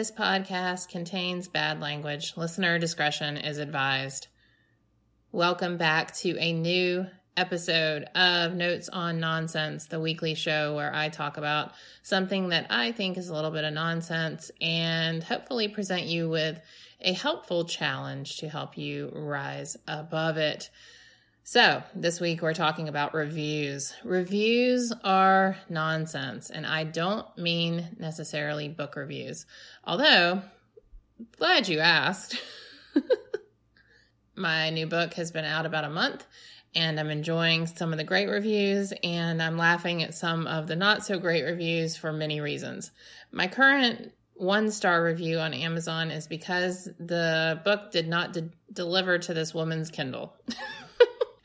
This podcast contains bad language. Listener discretion is advised. Welcome back to a new episode of Notes on Nonsense, the weekly show where I talk about something that I think is a little bit of nonsense and hopefully present you with a helpful challenge to help you rise above it. So, this week we're talking about reviews. Reviews are nonsense, and I don't mean necessarily book reviews. Although, glad you asked. My new book has been out about a month, and I'm enjoying some of the great reviews, and I'm laughing at some of the not so great reviews for many reasons. My current one star review on Amazon is because the book did not de- deliver to this woman's Kindle.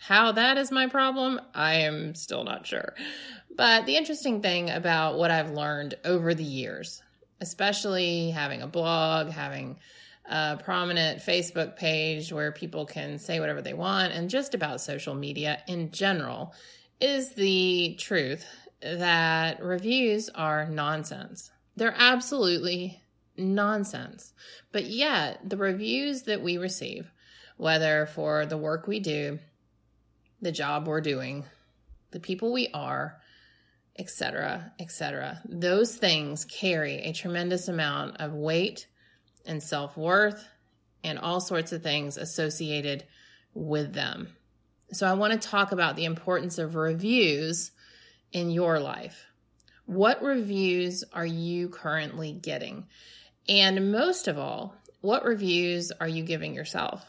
How that is my problem, I am still not sure. But the interesting thing about what I've learned over the years, especially having a blog, having a prominent Facebook page where people can say whatever they want, and just about social media in general, is the truth that reviews are nonsense. They're absolutely nonsense. But yet, the reviews that we receive, whether for the work we do, the job we're doing, the people we are, etc., etc. Those things carry a tremendous amount of weight and self worth and all sorts of things associated with them. So, I want to talk about the importance of reviews in your life. What reviews are you currently getting? And most of all, what reviews are you giving yourself?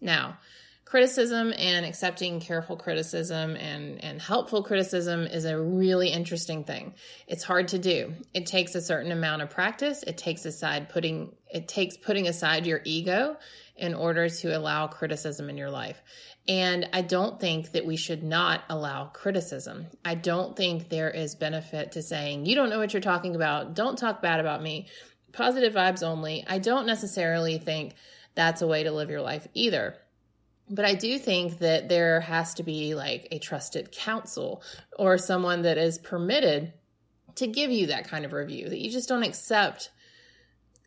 Now, criticism and accepting careful criticism and, and helpful criticism is a really interesting thing. It's hard to do. It takes a certain amount of practice. It takes aside putting it takes putting aside your ego in order to allow criticism in your life. And I don't think that we should not allow criticism. I don't think there is benefit to saying, you don't know what you're talking about. Don't talk bad about me. Positive vibes only. I don't necessarily think that's a way to live your life either. But I do think that there has to be like a trusted counsel or someone that is permitted to give you that kind of review, that you just don't accept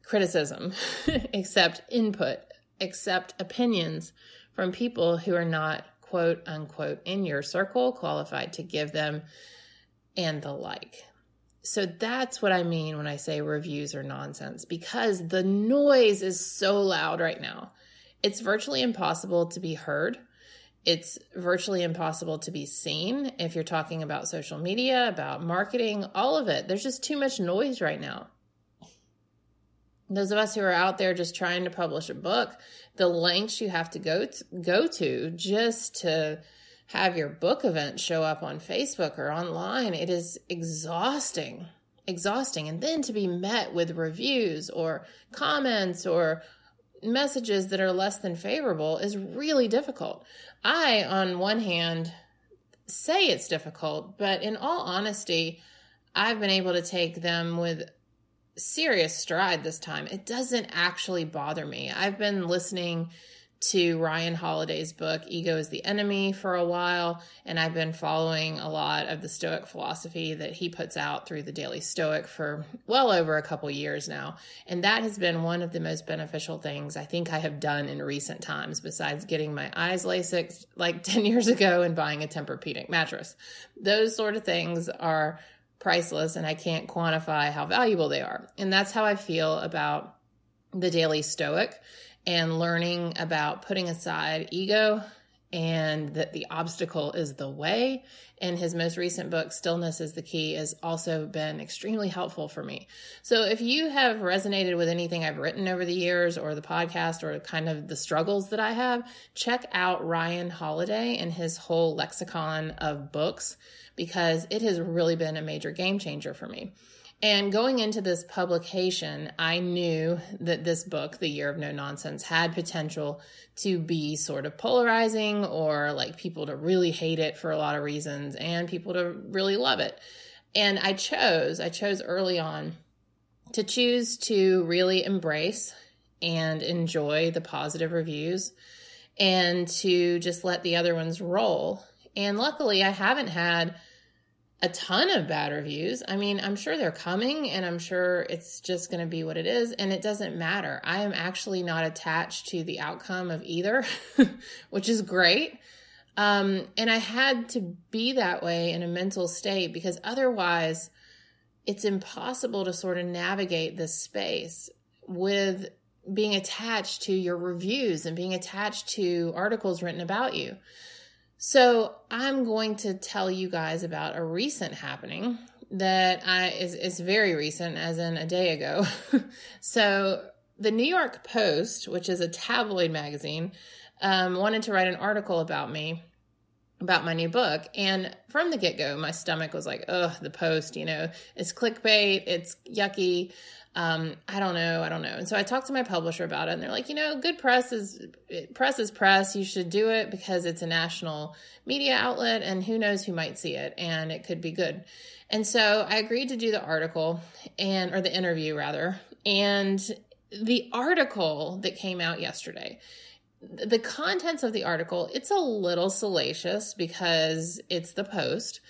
criticism, accept input, accept opinions from people who are not quote unquote in your circle qualified to give them and the like. So that's what I mean when I say reviews are nonsense because the noise is so loud right now. It's virtually impossible to be heard. It's virtually impossible to be seen if you're talking about social media, about marketing, all of it. There's just too much noise right now. Those of us who are out there just trying to publish a book, the lengths you have to go to, go to just to have your book event show up on Facebook or online, it is exhausting. Exhausting. And then to be met with reviews or comments or messages that are less than favorable is really difficult. I, on one hand, say it's difficult, but in all honesty, I've been able to take them with serious stride this time. It doesn't actually bother me. I've been listening to Ryan Holiday's book, Ego is the Enemy, for a while, and I've been following a lot of the Stoic philosophy that he puts out through the Daily Stoic for well over a couple years now. And that has been one of the most beneficial things I think I have done in recent times, besides getting my eyes LASIK like 10 years ago and buying a Tempur-Pedic mattress. Those sort of things are priceless, and I can't quantify how valuable they are. And that's how I feel about the Daily Stoic and learning about putting aside ego and that the obstacle is the way. And his most recent book, Stillness is the Key, has also been extremely helpful for me. So if you have resonated with anything I've written over the years or the podcast or kind of the struggles that I have, check out Ryan Holiday and his whole lexicon of books because it has really been a major game changer for me. And going into this publication, I knew that this book, The Year of No Nonsense, had potential to be sort of polarizing or like people to really hate it for a lot of reasons and people to really love it. And I chose, I chose early on to choose to really embrace and enjoy the positive reviews and to just let the other ones roll. And luckily, I haven't had a ton of bad reviews. I mean, I'm sure they're coming and I'm sure it's just going to be what it is. And it doesn't matter. I am actually not attached to the outcome of either, which is great. Um, and I had to be that way in a mental state because otherwise it's impossible to sort of navigate this space with being attached to your reviews and being attached to articles written about you. So I'm going to tell you guys about a recent happening that I is, is very recent, as in a day ago. so the New York Post, which is a tabloid magazine, um, wanted to write an article about me about my new book. And from the get go, my stomach was like, ugh, the post, you know, it's clickbait, it's yucky. Um, I don't know, I don't know. And so I talked to my publisher about it, and they're like, you know, good press is press is press. You should do it because it's a national media outlet, and who knows who might see it, and it could be good. And so I agreed to do the article and or the interview rather. And the article that came out yesterday the contents of the article it's a little salacious because it's the post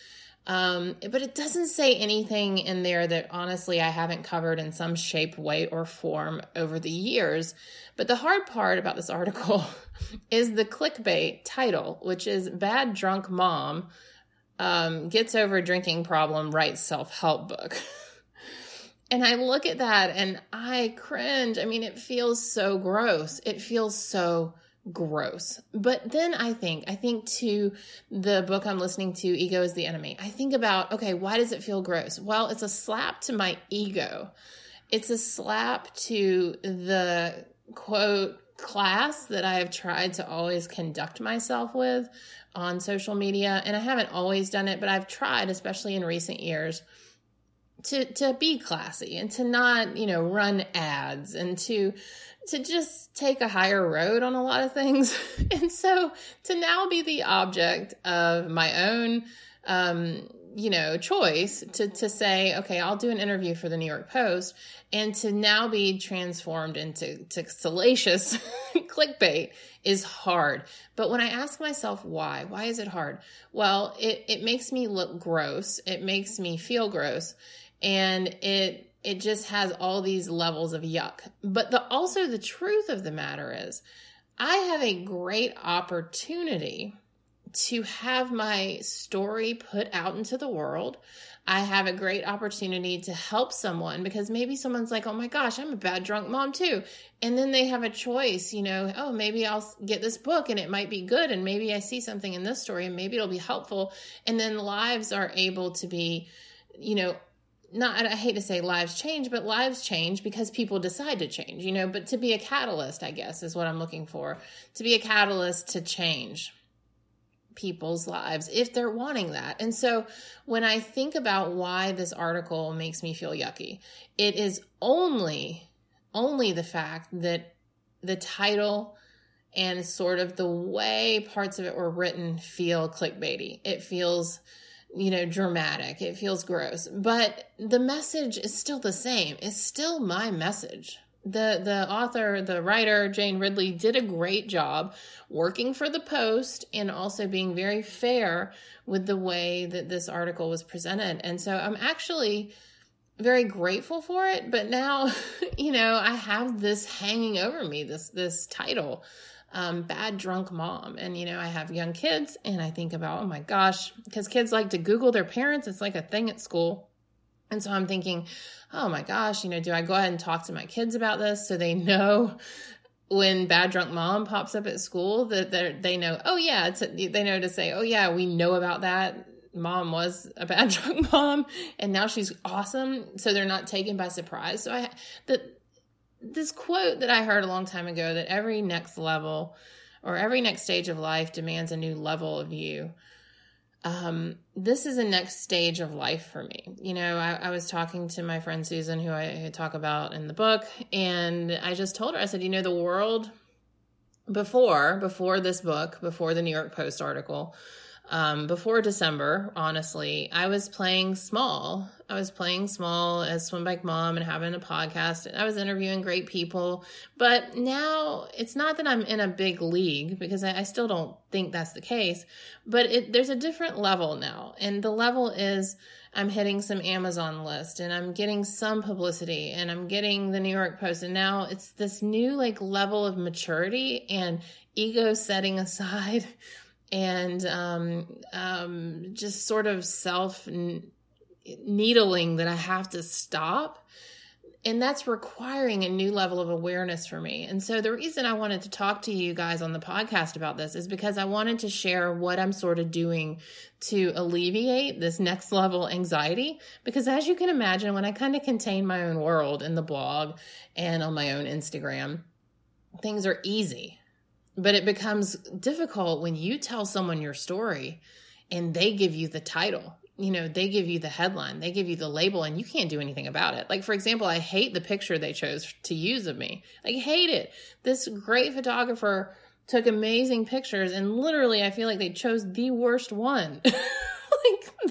um, but it doesn't say anything in there that honestly I haven't covered in some shape, way, or form over the years. But the hard part about this article is the clickbait title, which is Bad Drunk Mom um, Gets Over Drinking Problem, Writes Self Help Book. and I look at that and I cringe. I mean, it feels so gross. It feels so gross. But then I think, I think to the book I'm listening to, Ego is the Enemy. I think about, okay, why does it feel gross? Well, it's a slap to my ego. It's a slap to the quote class that I have tried to always conduct myself with on social media. And I haven't always done it, but I've tried, especially in recent years to to be classy and to not you know run ads and to to just take a higher road on a lot of things. And so to now be the object of my own um you know choice to to say okay I'll do an interview for the New York Post and to now be transformed into to salacious clickbait is hard. But when I ask myself why why is it hard? Well it it makes me look gross. It makes me feel gross and it it just has all these levels of yuck. But the also the truth of the matter is I have a great opportunity to have my story put out into the world. I have a great opportunity to help someone because maybe someone's like, oh my gosh, I'm a bad drunk mom too. And then they have a choice, you know, oh, maybe I'll get this book and it might be good. And maybe I see something in this story and maybe it'll be helpful. And then lives are able to be, you know, not I hate to say lives change, but lives change because people decide to change, you know, but to be a catalyst, I guess, is what I'm looking for. To be a catalyst to change people's lives if they're wanting that. And so when I think about why this article makes me feel yucky, it is only only the fact that the title and sort of the way parts of it were written feel clickbaity. It feels you know, dramatic. It feels gross. But the message is still the same. It's still my message. The the author, the writer, Jane Ridley did a great job working for the Post and also being very fair with the way that this article was presented. And so I'm actually very grateful for it, but now, you know, I have this hanging over me, this this title um, bad drunk mom. And, you know, I have young kids and I think about, oh my gosh, because kids like to Google their parents. It's like a thing at school. And so I'm thinking, oh my gosh, you know, do I go ahead and talk to my kids about this so they know when bad drunk mom pops up at school that they know, oh yeah, they know to say, oh yeah, we know about that. Mom was a bad drunk mom and now she's awesome. So they're not taken by surprise. So I, the, this quote that I heard a long time ago that every next level or every next stage of life demands a new level of you. Um, this is a next stage of life for me. You know, I, I was talking to my friend Susan, who I, I talk about in the book, and I just told her, I said, you know, the world before, before this book, before the New York Post article, um, before December, honestly, I was playing small. I was playing small as Swim Bike Mom and having a podcast. I was interviewing great people. But now it's not that I'm in a big league because I, I still don't think that's the case. But it, there's a different level now. And the level is I'm hitting some Amazon list and I'm getting some publicity and I'm getting the New York Post. And now it's this new like level of maturity and ego setting aside and um, um, just sort of self needling that I have to stop. And that's requiring a new level of awareness for me. And so, the reason I wanted to talk to you guys on the podcast about this is because I wanted to share what I'm sort of doing to alleviate this next level anxiety. Because, as you can imagine, when I kind of contain my own world in the blog and on my own Instagram, things are easy but it becomes difficult when you tell someone your story and they give you the title. You know, they give you the headline, they give you the label, and you can't do anything about it. Like, for example, I hate the picture they chose to use of me. I hate it. This great photographer took amazing pictures, and literally, I feel like they chose the worst one. like,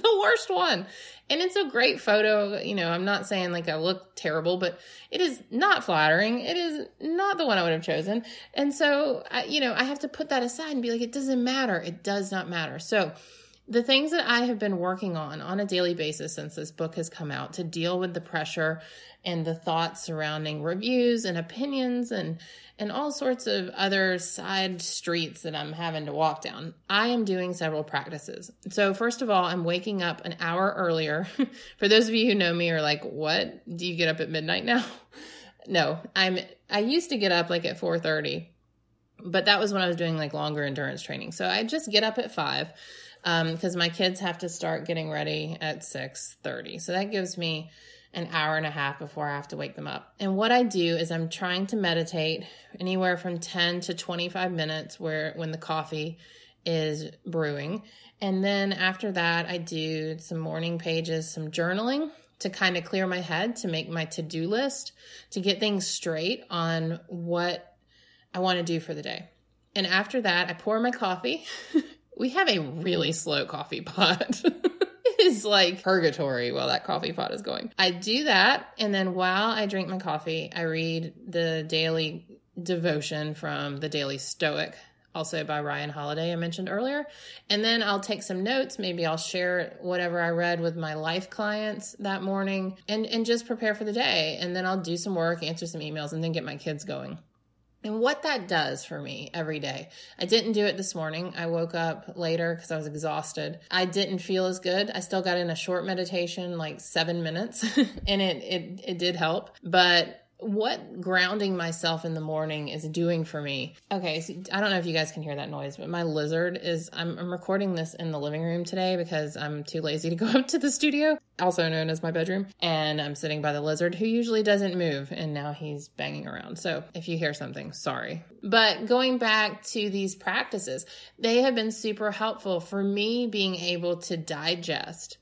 the worst one and it's a great photo. You know, I'm not saying like I look terrible, but it is not flattering. It is not the one I would have chosen. And so, I, you know, I have to put that aside and be like, it doesn't matter. It does not matter. So, the things that I have been working on on a daily basis since this book has come out to deal with the pressure and the thoughts surrounding reviews and opinions and and all sorts of other side streets that I'm having to walk down. I am doing several practices. So first of all, I'm waking up an hour earlier. For those of you who know me are like, "What? Do you get up at midnight now?" no, I'm I used to get up like at 4:30. But that was when I was doing like longer endurance training. So I just get up at 5 because um, my kids have to start getting ready at 6.30 so that gives me an hour and a half before i have to wake them up. And what i do is i'm trying to meditate anywhere from 10 to 25 minutes where when the coffee is brewing. And then after that i do some morning pages some journaling to kind of clear my head to make my to-do list to get things straight on what i want to do for the day and after that i pour my coffee We have a really slow coffee pot. it is like purgatory while that coffee pot is going. I do that, and then while I drink my coffee, I read the daily devotion from the Daily Stoic also by Ryan Holiday, I mentioned earlier. And then I'll take some notes. Maybe I'll share whatever I read with my life clients that morning and, and just prepare for the day. And then I'll do some work, answer some emails, and then get my kids going. And what that does for me every day. I didn't do it this morning. I woke up later because I was exhausted. I didn't feel as good. I still got in a short meditation, like seven minutes, and it, it, it did help. But what grounding myself in the morning is doing for me. Okay, so I don't know if you guys can hear that noise, but my lizard is. I'm, I'm, recording this in the living room today because I'm too lazy to go up to the studio, also known as my bedroom. And I'm sitting by the lizard who usually doesn't move, and now he's banging around. So if you hear something, sorry. But going back to these practices, they have been super helpful for me being able to digest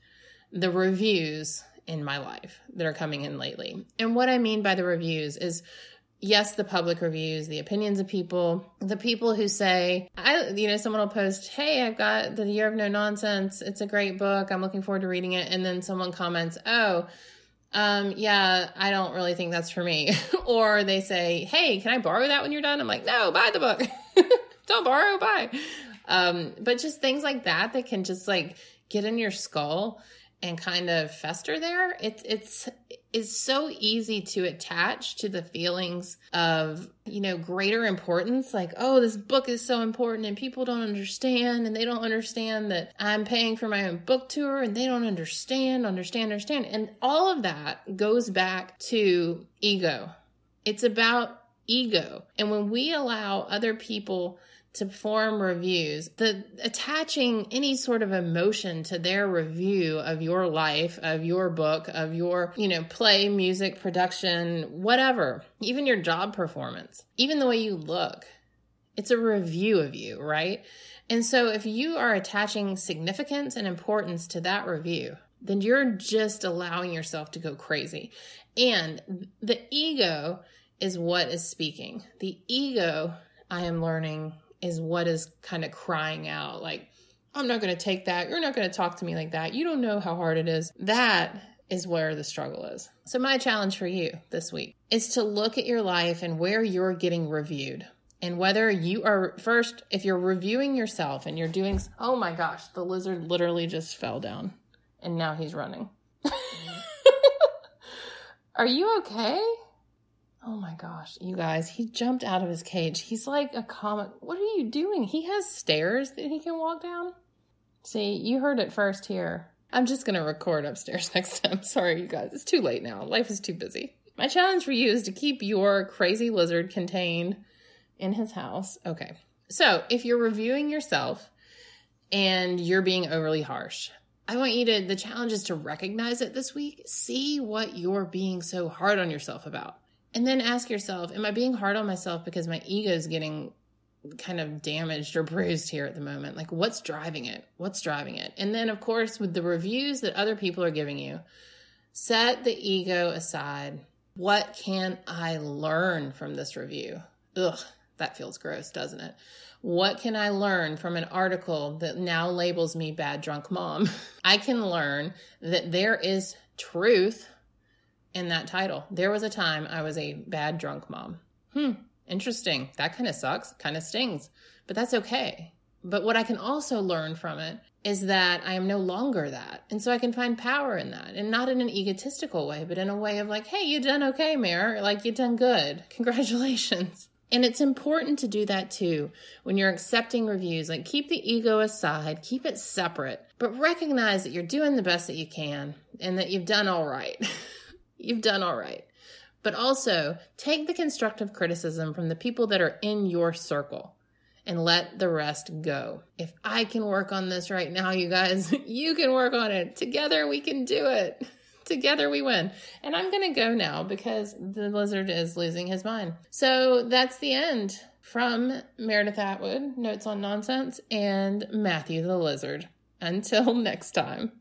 the reviews in my life that are coming in lately. And what I mean by the reviews is yes, the public reviews, the opinions of people, the people who say, I, you know, someone will post, Hey, I've got the year of no nonsense. It's a great book. I'm looking forward to reading it. And then someone comments, Oh, um, yeah, I don't really think that's for me. or they say, Hey, can I borrow that when you're done? I'm like, no, buy the book. don't borrow, buy. Um, but just things like that that can just like get in your skull and kind of fester there it, it's it's so easy to attach to the feelings of you know greater importance like oh this book is so important and people don't understand and they don't understand that i'm paying for my own book tour and they don't understand understand understand. And all of that goes back to ego. It's about ego. And when we allow other people to form reviews, the attaching any sort of emotion to their review of your life, of your book, of your, you know, play, music, production, whatever, even your job performance, even the way you look. It's a review of you, right? And so if you are attaching significance and importance to that review, then you're just allowing yourself to go crazy. And the ego is what is speaking. The ego, I am learning, is what is kind of crying out like, I'm not going to take that. You're not going to talk to me like that. You don't know how hard it is. That is where the struggle is. So, my challenge for you this week is to look at your life and where you're getting reviewed. And whether you are first, if you're reviewing yourself and you're doing, oh my gosh, the lizard literally just fell down and now he's running. are you okay? Oh my gosh, you guys, he jumped out of his cage. He's like a comic. What are you doing? He has stairs that he can walk down. See, you heard it first here. I'm just going to record upstairs next time. Sorry, you guys. It's too late now. Life is too busy. My challenge for you is to keep your crazy lizard contained in his house. Okay. So, if you're reviewing yourself and you're being overly harsh, I want you to, the challenge is to recognize it this week. See what you're being so hard on yourself about. And then ask yourself, am I being hard on myself because my ego is getting kind of damaged or bruised here at the moment? Like, what's driving it? What's driving it? And then, of course, with the reviews that other people are giving you, set the ego aside. What can I learn from this review? Ugh, that feels gross, doesn't it? What can I learn from an article that now labels me bad drunk mom? I can learn that there is truth in that title. There was a time I was a bad drunk mom. Hmm, interesting. That kind of sucks, kind of stings, but that's okay. But what I can also learn from it is that I am no longer that. And so I can find power in that and not in an egotistical way, but in a way of like, hey, you done okay, Mayor. Like, you done good. Congratulations. And it's important to do that too when you're accepting reviews. Like, keep the ego aside, keep it separate, but recognize that you're doing the best that you can and that you've done all right. you've done all right. But also take the constructive criticism from the people that are in your circle and let the rest go. If I can work on this right now, you guys, you can work on it. Together we can do it. Together we win. And I'm going to go now because the lizard is losing his mind. So that's the end from Meredith Atwood, Notes on Nonsense, and Matthew the Lizard. Until next time.